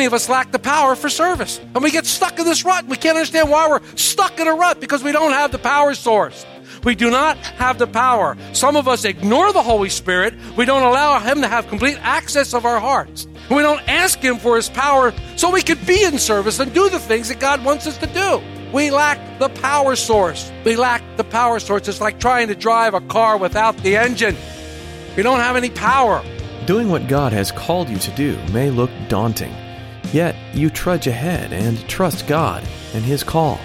Many of us lack the power for service. And we get stuck in this rut. We can't understand why we're stuck in a rut because we don't have the power source. We do not have the power. Some of us ignore the Holy Spirit. We don't allow Him to have complete access of our hearts. We don't ask Him for His power so we could be in service and do the things that God wants us to do. We lack the power source. We lack the power source. It's like trying to drive a car without the engine. We don't have any power. Doing what God has called you to do may look daunting, yet you trudge ahead and trust God and His call.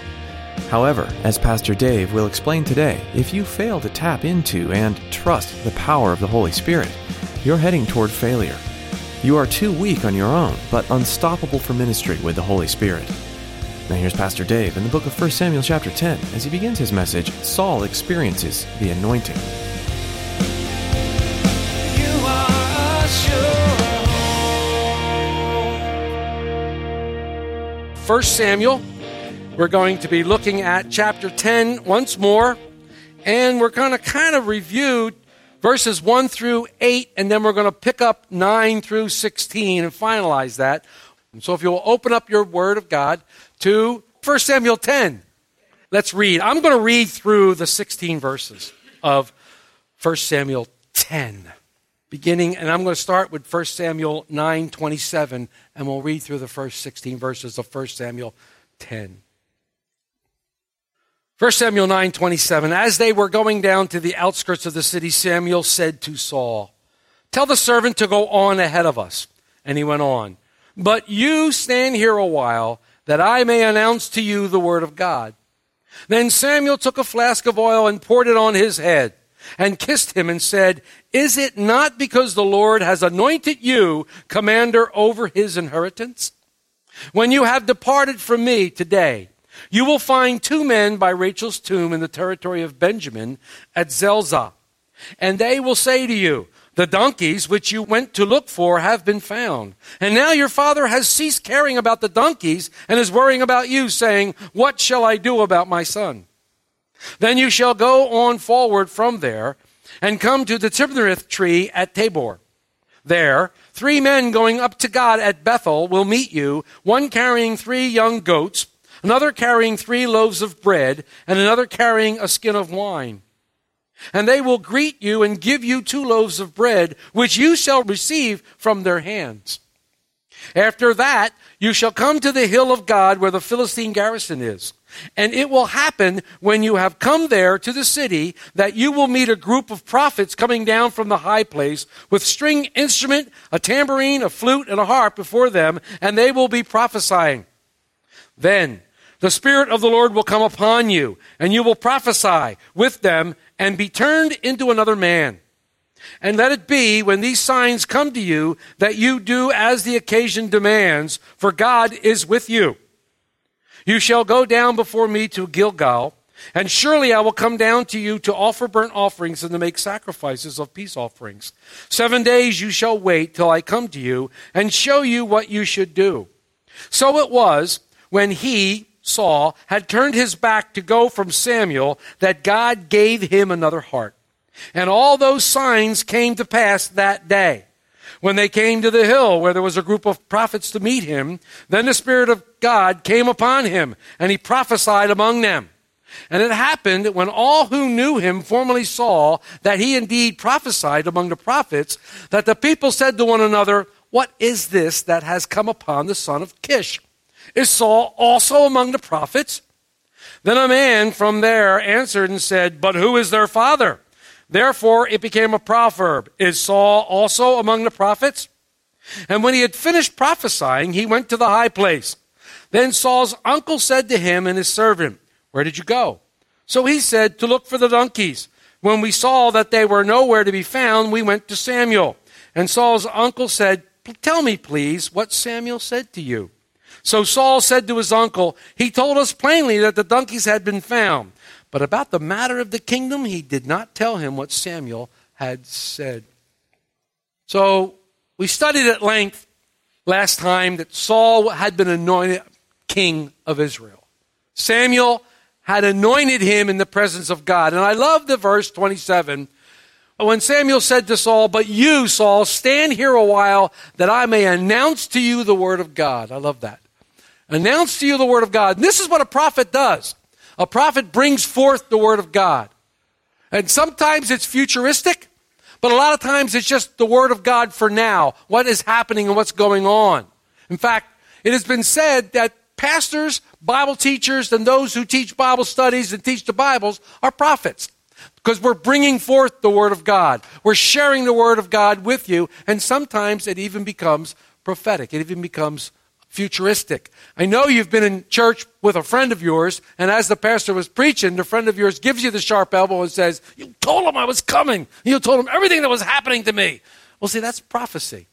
However, as Pastor Dave will explain today, if you fail to tap into and trust the power of the Holy Spirit, you're heading toward failure. You are too weak on your own, but unstoppable for ministry with the Holy Spirit. Now here's Pastor Dave in the book of 1 Samuel chapter 10 as he begins his message, Saul experiences the anointing. You are a 1 Samuel. We're going to be looking at chapter 10 once more, and we're going to kind of review verses 1 through 8, and then we're going to pick up 9 through 16 and finalize that. So if you'll open up your Word of God to 1 Samuel 10, let's read. I'm going to read through the 16 verses of 1 Samuel 10 beginning and i'm going to start with 1 samuel 9 27 and we'll read through the first 16 verses of 1 samuel 10 1 samuel 9 27 as they were going down to the outskirts of the city samuel said to saul tell the servant to go on ahead of us and he went on but you stand here a while that i may announce to you the word of god then samuel took a flask of oil and poured it on his head and kissed him and said, Is it not because the Lord has anointed you commander over his inheritance? When you have departed from me today, you will find two men by Rachel's tomb in the territory of Benjamin at Zelzah. And they will say to you, The donkeys which you went to look for have been found. And now your father has ceased caring about the donkeys and is worrying about you, saying, What shall I do about my son? Then you shall go on forward from there and come to the terebinth tree at Tabor. There, three men going up to God at Bethel will meet you, one carrying three young goats, another carrying three loaves of bread, and another carrying a skin of wine. And they will greet you and give you two loaves of bread, which you shall receive from their hands. After that, you shall come to the hill of God where the Philistine garrison is. And it will happen when you have come there to the city that you will meet a group of prophets coming down from the high place with string instrument, a tambourine, a flute, and a harp before them, and they will be prophesying. Then the Spirit of the Lord will come upon you, and you will prophesy with them and be turned into another man. And let it be when these signs come to you that you do as the occasion demands, for God is with you. You shall go down before me to Gilgal, and surely I will come down to you to offer burnt offerings and to make sacrifices of peace offerings. Seven days you shall wait till I come to you and show you what you should do. So it was when he, Saul, had turned his back to go from Samuel that God gave him another heart. And all those signs came to pass that day. When they came to the hill where there was a group of prophets to meet him, then the Spirit of God came upon him, and he prophesied among them. And it happened when all who knew him formerly saw that he indeed prophesied among the prophets, that the people said to one another, What is this that has come upon the son of Kish? Is Saul also among the prophets? Then a man from there answered and said, But who is their father? Therefore it became a proverb Is Saul also among the prophets? And when he had finished prophesying, he went to the high place. Then Saul's uncle said to him and his servant, Where did you go? So he said, To look for the donkeys When we saw that they were nowhere to be found, we went to Samuel. And Saul's uncle said, Tell me, please, what Samuel said to you. So Saul said to his uncle, He told us plainly that the donkeys had been found. But about the matter of the kingdom, he did not tell him what Samuel had said. So we studied at length last time that Saul had been anointed king of Israel. Samuel had anointed him in the presence of God. And I love the verse 27 when Samuel said to Saul, But you, Saul, stand here a while that I may announce to you the word of God. I love that. Announce to you the word of God. And this is what a prophet does. A prophet brings forth the word of God. And sometimes it's futuristic, but a lot of times it's just the word of God for now, what is happening and what's going on. In fact, it has been said that pastors, Bible teachers, and those who teach Bible studies and teach the Bibles are prophets. Because we're bringing forth the Word of God. We're sharing the Word of God with you, and sometimes it even becomes prophetic. It even becomes futuristic. I know you've been in church with a friend of yours, and as the pastor was preaching, the friend of yours gives you the sharp elbow and says, You told him I was coming. You told him everything that was happening to me. Well, see, that's prophecy.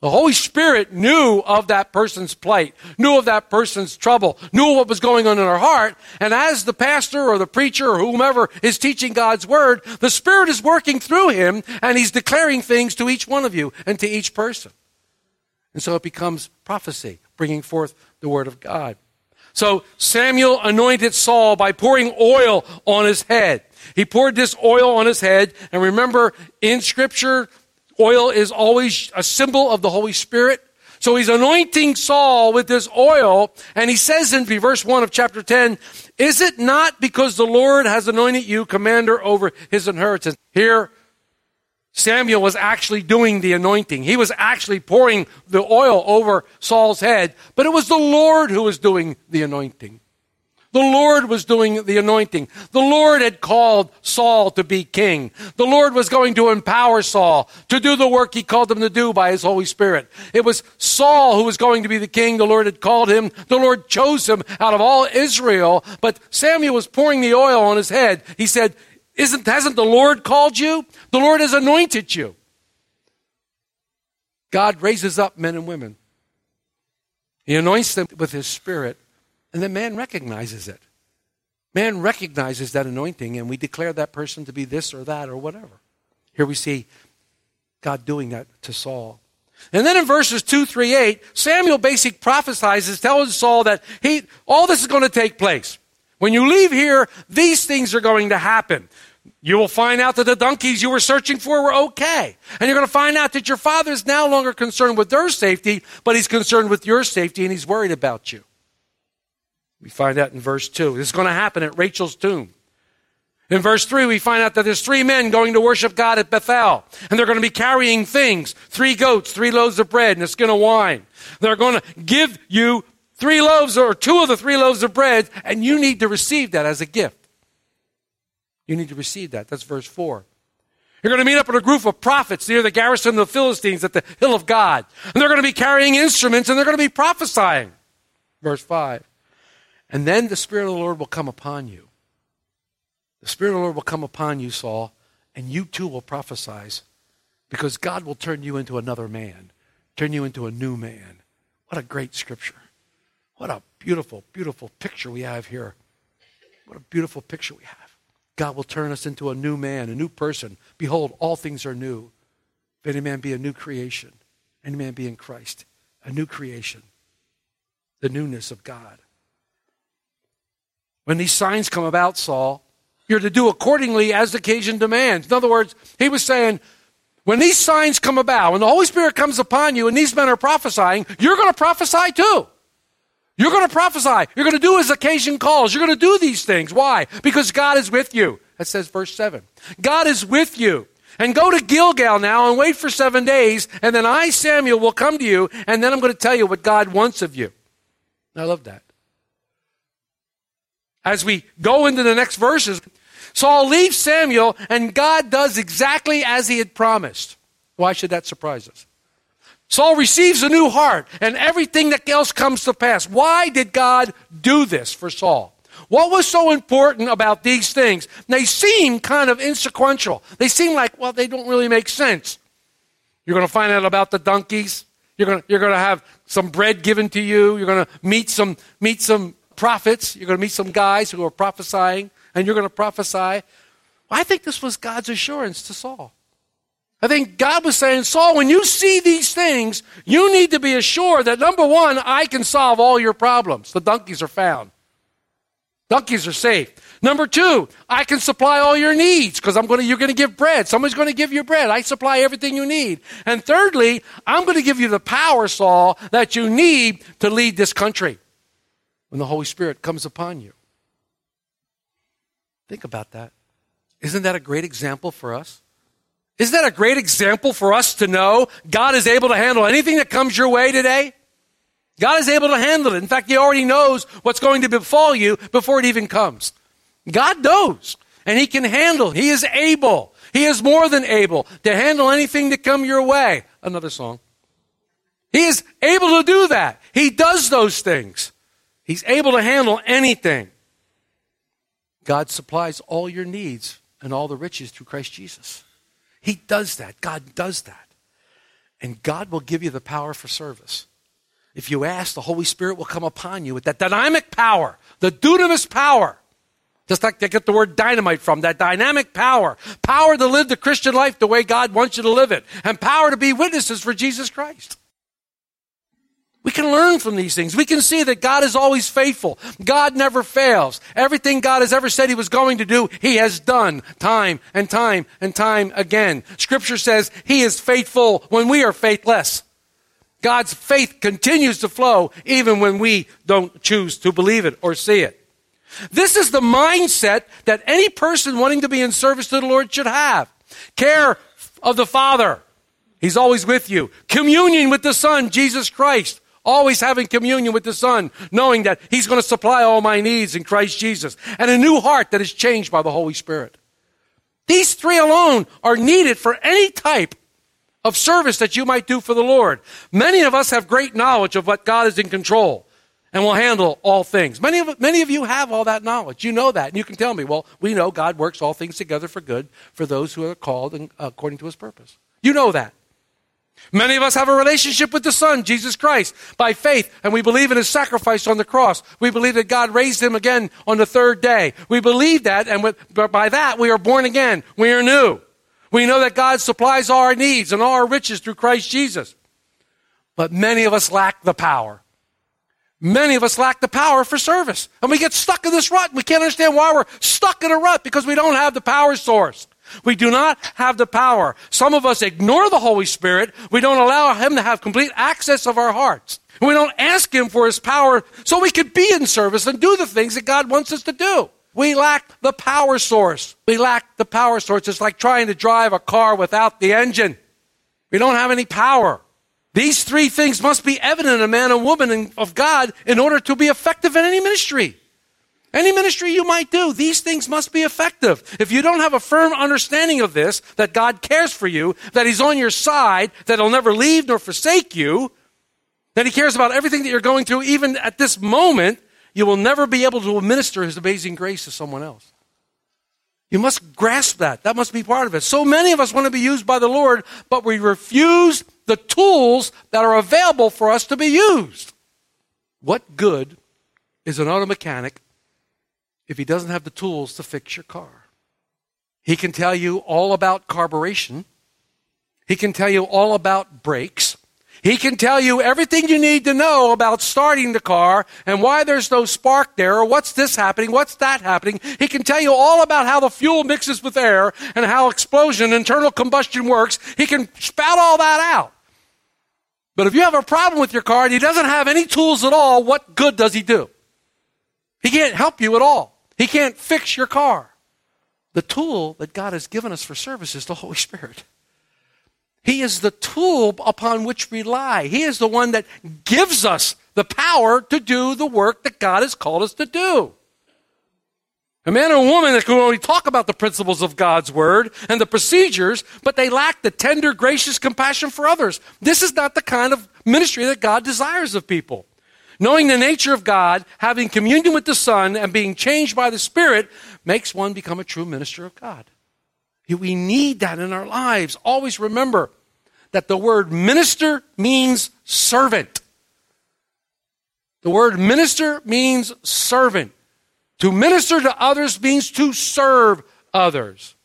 The Holy Spirit knew of that person's plight, knew of that person's trouble, knew what was going on in their heart. And as the pastor or the preacher or whomever is teaching God's word, the Spirit is working through him and he's declaring things to each one of you and to each person. And so it becomes prophecy, bringing forth the word of God. So Samuel anointed Saul by pouring oil on his head. He poured this oil on his head. And remember, in Scripture, Oil is always a symbol of the Holy Spirit. So he's anointing Saul with this oil, and he says in verse 1 of chapter 10, Is it not because the Lord has anointed you commander over his inheritance? Here, Samuel was actually doing the anointing. He was actually pouring the oil over Saul's head, but it was the Lord who was doing the anointing. The Lord was doing the anointing. The Lord had called Saul to be king. The Lord was going to empower Saul to do the work he called him to do by his Holy Spirit. It was Saul who was going to be the king. The Lord had called him. The Lord chose him out of all Israel. But Samuel was pouring the oil on his head. He said, Isn't, hasn't the Lord called you? The Lord has anointed you. God raises up men and women. He anoints them with his spirit and then man recognizes it. Man recognizes that anointing, and we declare that person to be this or that or whatever. Here we see God doing that to Saul. And then in verses 2, 3, 8, Samuel basically prophesies, tells Saul that he, all this is going to take place. When you leave here, these things are going to happen. You will find out that the donkeys you were searching for were okay. And you're going to find out that your father is no longer concerned with their safety, but he's concerned with your safety and he's worried about you. We find out in verse 2. This is going to happen at Rachel's tomb. In verse 3, we find out that there's three men going to worship God at Bethel. And they're going to be carrying things three goats, three loaves of bread, and a skin of wine. They're going to give you three loaves or two of the three loaves of bread, and you need to receive that as a gift. You need to receive that. That's verse 4. You're going to meet up with a group of prophets near the garrison of the Philistines at the hill of God. And they're going to be carrying instruments and they're going to be prophesying. Verse 5. And then the Spirit of the Lord will come upon you. The Spirit of the Lord will come upon you, Saul, and you too will prophesy because God will turn you into another man, turn you into a new man. What a great scripture. What a beautiful, beautiful picture we have here. What a beautiful picture we have. God will turn us into a new man, a new person. Behold, all things are new. If any man be a new creation, any man be in Christ, a new creation, the newness of God. When these signs come about, Saul, you're to do accordingly as occasion demands. In other words, he was saying, when these signs come about, when the Holy Spirit comes upon you and these men are prophesying, you're going to prophesy too. You're going to prophesy. You're going to do as occasion calls. You're going to do these things. Why? Because God is with you. That says verse 7. God is with you. And go to Gilgal now and wait for seven days, and then I, Samuel, will come to you, and then I'm going to tell you what God wants of you. I love that as we go into the next verses, Saul leaves Samuel, and God does exactly as he had promised. Why should that surprise us? Saul receives a new heart, and everything that else comes to pass. Why did God do this for Saul? What was so important about these things? They seem kind of insequential. They seem like, well, they don't really make sense. You're going to find out about the donkeys. You're going to, you're going to have some bread given to you. You're going to meet some, meet some prophets. You're going to meet some guys who are prophesying, and you're going to prophesy. I think this was God's assurance to Saul. I think God was saying, Saul, when you see these things, you need to be assured that number one, I can solve all your problems. The donkeys are found. Donkeys are safe. Number two, I can supply all your needs because I'm going to, you're going to give bread. Somebody's going to give you bread. I supply everything you need. And thirdly, I'm going to give you the power, Saul, that you need to lead this country when the Holy Spirit comes upon you. Think about that. Isn't that a great example for us? Isn't that a great example for us to know God is able to handle anything that comes your way today? God is able to handle it. In fact, He already knows what's going to befall you before it even comes. God knows, and He can handle. He is able. He is more than able to handle anything that come your way. Another song. He is able to do that. He does those things. He's able to handle anything. God supplies all your needs and all the riches through Christ Jesus. He does that. God does that. And God will give you the power for service. If you ask, the Holy Spirit will come upon you with that dynamic power, the dunamis power. Just like they get the word dynamite from, that dynamic power. Power to live the Christian life the way God wants you to live it. And power to be witnesses for Jesus Christ. We can learn from these things. We can see that God is always faithful. God never fails. Everything God has ever said he was going to do, he has done time and time and time again. Scripture says he is faithful when we are faithless. God's faith continues to flow even when we don't choose to believe it or see it. This is the mindset that any person wanting to be in service to the Lord should have. Care of the Father. He's always with you. Communion with the Son, Jesus Christ. Always having communion with the Son, knowing that He's going to supply all my needs in Christ Jesus. And a new heart that is changed by the Holy Spirit. These three alone are needed for any type of service that you might do for the Lord. Many of us have great knowledge of what God is in control and will handle all things. Many of, many of you have all that knowledge. You know that. And you can tell me, well, we know God works all things together for good for those who are called according to his purpose. You know that. Many of us have a relationship with the Son, Jesus Christ, by faith, and we believe in His sacrifice on the cross. We believe that God raised Him again on the third day. We believe that, and with, by that we are born again. We are new. We know that God supplies all our needs and all our riches through Christ Jesus. But many of us lack the power. Many of us lack the power for service. And we get stuck in this rut. We can't understand why we're stuck in a rut because we don't have the power source. We do not have the power. Some of us ignore the Holy Spirit. We don't allow Him to have complete access of our hearts. We don't ask Him for His power so we could be in service and do the things that God wants us to do. We lack the power source. We lack the power source. It's like trying to drive a car without the engine. We don't have any power. These three things must be evident in a man and woman of God in order to be effective in any ministry. Any ministry you might do, these things must be effective. If you don't have a firm understanding of this, that God cares for you, that He's on your side, that He'll never leave nor forsake you, that He cares about everything that you're going through, even at this moment, you will never be able to administer His amazing grace to someone else. You must grasp that. That must be part of it. So many of us want to be used by the Lord, but we refuse the tools that are available for us to be used. What good is an auto mechanic if he doesn't have the tools to fix your car. He can tell you all about carburation. He can tell you all about brakes. He can tell you everything you need to know about starting the car and why there's no spark there or what's this happening, what's that happening. He can tell you all about how the fuel mixes with air and how explosion, internal combustion works. He can spout all that out. But if you have a problem with your car and he doesn't have any tools at all, what good does he do? He can't help you at all. He can't fix your car. The tool that God has given us for service is the Holy Spirit. He is the tool upon which we rely. He is the one that gives us the power to do the work that God has called us to do. A man or a woman that can only talk about the principles of God's word and the procedures, but they lack the tender, gracious compassion for others. This is not the kind of ministry that God desires of people. Knowing the nature of God, having communion with the Son, and being changed by the Spirit makes one become a true minister of God. We need that in our lives. Always remember that the word minister means servant. The word minister means servant. To minister to others means to serve others.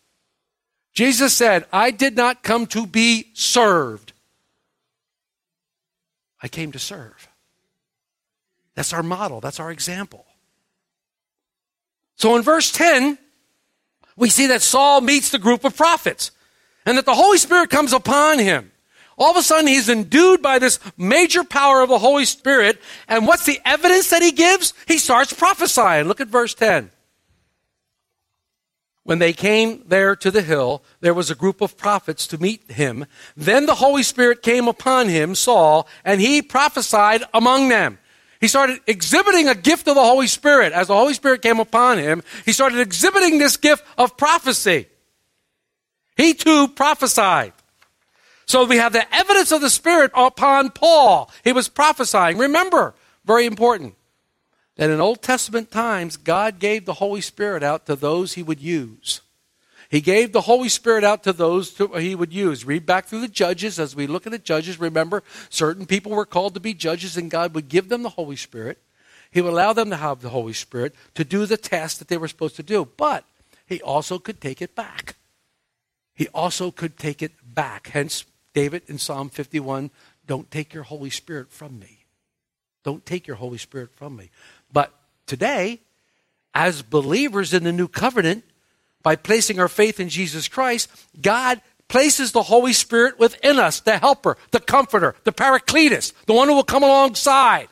Jesus said, I did not come to be served. I came to serve. That's our model, that's our example. So in verse 10, we see that Saul meets the group of prophets and that the Holy Spirit comes upon him. All of a sudden, he's endued by this major power of the Holy Spirit. And what's the evidence that he gives? He starts prophesying. Look at verse 10. When they came there to the hill, there was a group of prophets to meet him. Then the Holy Spirit came upon him, Saul, and he prophesied among them. He started exhibiting a gift of the Holy Spirit. As the Holy Spirit came upon him, he started exhibiting this gift of prophecy. He too prophesied. So we have the evidence of the Spirit upon Paul. He was prophesying. Remember, very important, that in Old Testament times, God gave the Holy Spirit out to those he would use. He gave the Holy Spirit out to those to, he would use. Read back through the Judges. As we look at the Judges, remember, certain people were called to be judges, and God would give them the Holy Spirit. He would allow them to have the Holy Spirit to do the task that they were supposed to do. But he also could take it back. He also could take it back. Hence, David in Psalm 51 don't take your Holy Spirit from me. Don't take your Holy Spirit from me. But today, as believers in the new covenant, by placing our faith in Jesus Christ, God places the Holy Spirit within us, the helper, the comforter, the paracletus, the one who will come alongside.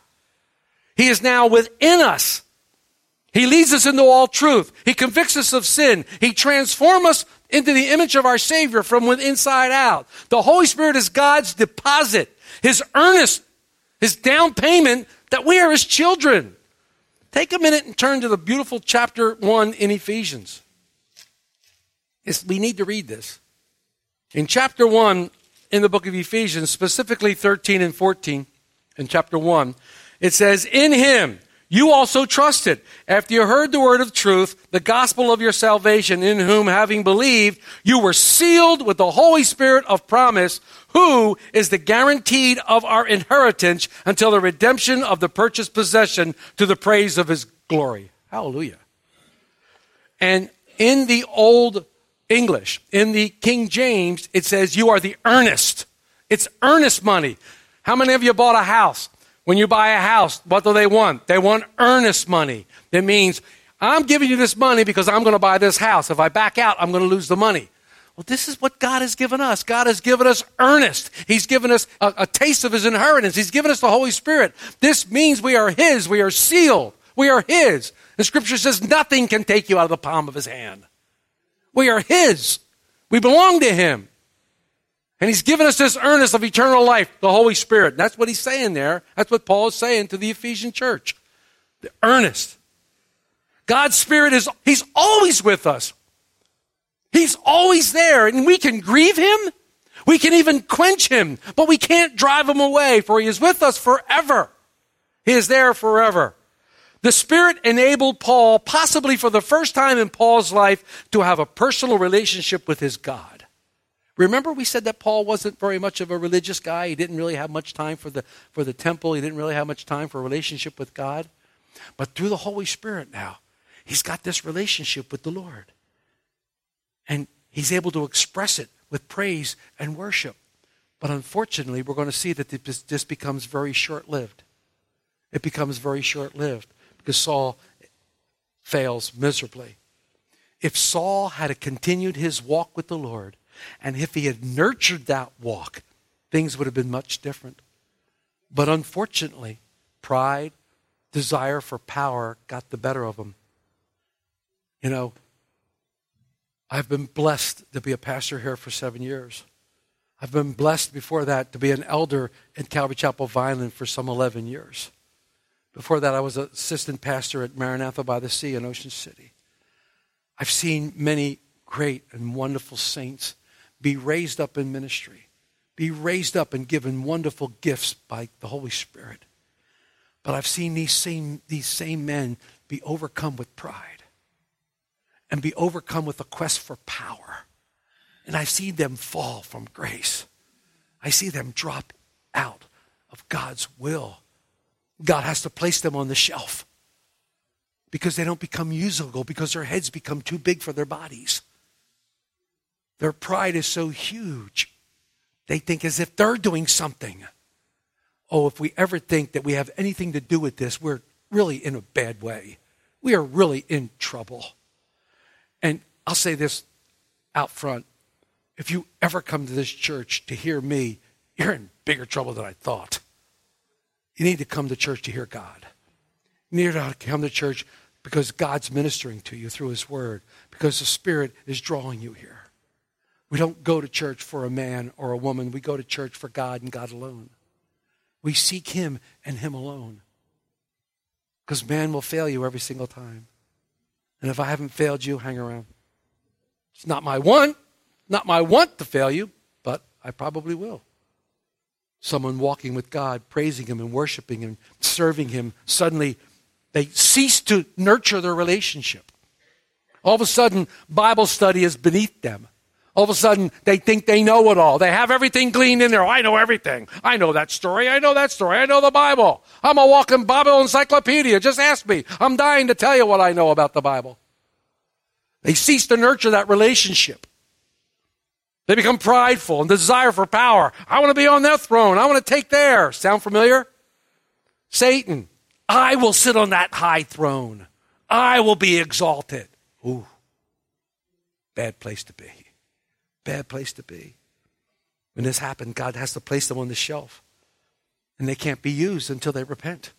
He is now within us. He leads us into all truth. He convicts us of sin. He transforms us into the image of our Savior from within inside out. The Holy Spirit is God's deposit, His earnest, His down payment that we are His children. Take a minute and turn to the beautiful chapter 1 in Ephesians. It's, we need to read this. In chapter 1 in the book of Ephesians, specifically 13 and 14, in chapter 1, it says, In Him, you also trusted after you heard the word of truth, the gospel of your salvation, in whom, having believed, you were sealed with the Holy Spirit of promise, who is the guaranteed of our inheritance until the redemption of the purchased possession to the praise of his glory. Hallelujah. And in the old English, in the King James, it says, You are the earnest. It's earnest money. How many of you bought a house? When you buy a house, what do they want? They want earnest money. It means, I'm giving you this money because I'm going to buy this house. If I back out, I'm going to lose the money. Well, this is what God has given us. God has given us earnest. He's given us a, a, taste of His inheritance. He's given us the Holy Spirit. This means we are His. We are sealed. We are His. The scripture says nothing can take you out of the palm of His hand. We are His. We belong to Him. And he's given us this earnest of eternal life, the Holy Spirit. That's what he's saying there. That's what Paul is saying to the Ephesian church. The earnest. God's Spirit is, he's always with us. He's always there, and we can grieve him. We can even quench him, but we can't drive him away, for he is with us forever. He is there forever. The Spirit enabled Paul, possibly for the first time in Paul's life, to have a personal relationship with his God. Remember, we said that Paul wasn't very much of a religious guy. He didn't really have much time for the, for the temple, he didn't really have much time for a relationship with God. But through the Holy Spirit now, he's got this relationship with the Lord. And he's able to express it with praise and worship. But unfortunately, we're going to see that this, becomes very short lived. It becomes very short lived because Saul fails miserably. If Saul had continued his walk with the Lord, and if he had nurtured that walk, things would have been much different. But unfortunately, pride, desire for power got the better of him. You know, I've been blessed to be a pastor here for seven years. I've been blessed before that to be an elder in Calvary Chapel Vineland for some 11 years. Before that, I was assistant pastor at Maranatha by the Sea in Ocean City. I've seen many great and wonderful saints be raised up in ministry, be raised up and given wonderful gifts by the Holy Spirit. But I've seen these same, these same men be overcome with pride and be overcome with a quest for power. And I've seen them fall from grace. I see them drop out of God's will. God has to place them on the shelf because they don't become usable, because their heads become too big for their bodies. Their pride is so huge, they think as if they're doing something. Oh, if we ever think that we have anything to do with this, we're really in a bad way. We are really in trouble. And I'll say this out front if you ever come to this church to hear me, you're in bigger trouble than I thought. You need to come to church to hear God. You need to come to church because God's ministering to you through His Word, because the Spirit is drawing you here. We don't go to church for a man or a woman. We go to church for God and God alone. We seek Him and Him alone. Because man will fail you every single time. And if I haven't failed you, hang around. It's not my want, not my want to fail you, but I probably will. Someone walking with God, praising Him and worshiping Him, serving Him, suddenly they cease to nurture their relationship. All of a sudden, Bible study is beneath them. All of a sudden, they think they know it all. They have everything gleaned in there. Oh, I know everything. I know that story. I know that story. I know the Bible. I'm a walking Bible encyclopedia. Just ask me. I'm dying to tell you what I know about the Bible. They cease to nurture that relationship. They become prideful and desire for power. I want to be on their throne. I want to take theirs. Sound familiar? Satan, I will sit on that high throne. I will be exalted. Ooh, bad place to be. Bad place to be. When this happened, God has to place them on the shelf. And they can't be used until they repent,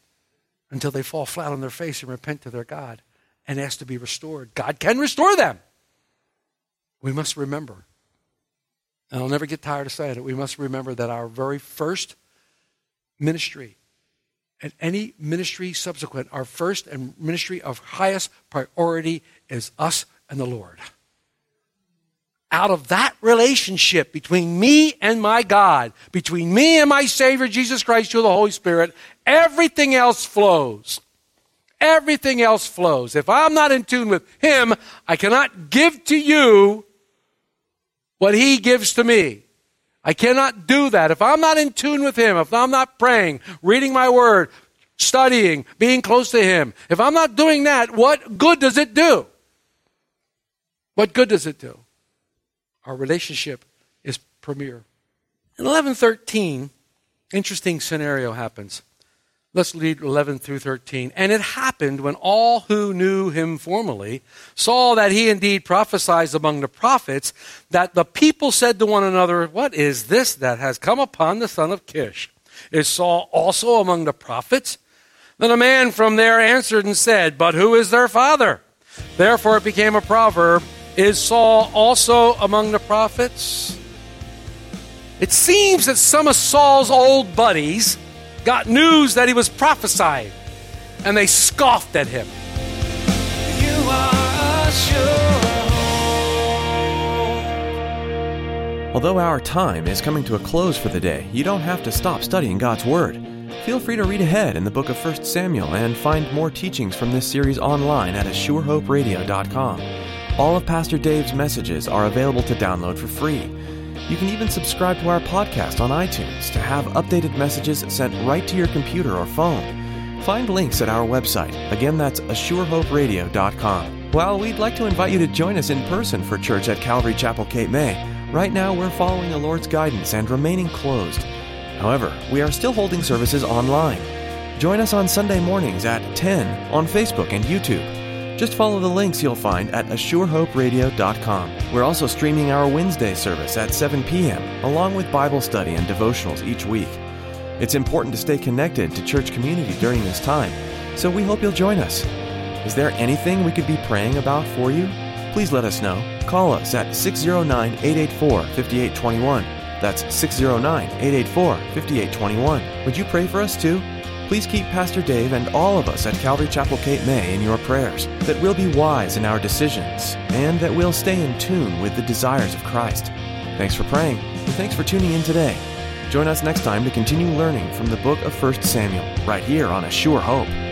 until they fall flat on their face and repent to their God and ask to be restored. God can restore them. We must remember, and I'll never get tired of saying it, we must remember that our very first ministry and any ministry subsequent, our first and ministry of highest priority is us and the Lord. Out of that relationship between me and my God, between me and my Savior Jesus Christ through the Holy Spirit, everything else flows. Everything else flows. If I'm not in tune with Him, I cannot give to you what He gives to me. I cannot do that. If I'm not in tune with Him, if I'm not praying, reading my Word, studying, being close to Him, if I'm not doing that, what good does it do? What good does it do? Our relationship is premier. In 1113, interesting scenario happens. Let's read 11 through 13. And it happened when all who knew him formerly saw that he indeed prophesied among the prophets, that the people said to one another, What is this that has come upon the son of Kish? Is Saul also among the prophets? Then a man from there answered and said, But who is their father? Therefore it became a proverb Is Saul also among the prophets? It seems that some of Saul's old buddies got news that he was prophesying, and they scoffed at him. You are Although our time is coming to a close for the day, you don't have to stop studying God's Word. Feel free to read ahead in the book of 1 Samuel and find more teachings from this series online at ASureHopeRadio.com. All of Pastor Dave's messages are available to download for free. You can even subscribe to our podcast on iTunes to have updated messages sent right to your computer or phone. Find links at our website. Again, that's ASureHopeRadio.com. While we'd like to invite you to join us in person for church at Calvary Chapel Cape May, right now we're following the Lord's guidance and remaining closed. However, we are still holding services online. Join us on Sunday mornings at 10 on Facebook and YouTube. Just follow the links you'll find at ASureHopeRadio.com. We're also streaming our Wednesday service at 7 p.m., along with Bible study and devotionals each week. It's important to stay connected to church community during this time, so we hope you'll join us. Is there anything we could be praying about for you? Please let us know. Call us at 609 884 5821. That's 609 884 5821. Would you pray for us too? Please keep Pastor Dave and all of us at Calvary Chapel Cape May in your prayers, that we'll be wise in our decisions, and that we'll stay in tune with the desires of Christ. Thanks for praying, and thanks for tuning in today. Join us next time to continue learning from the book of 1 Samuel, right here on A Sure Hope.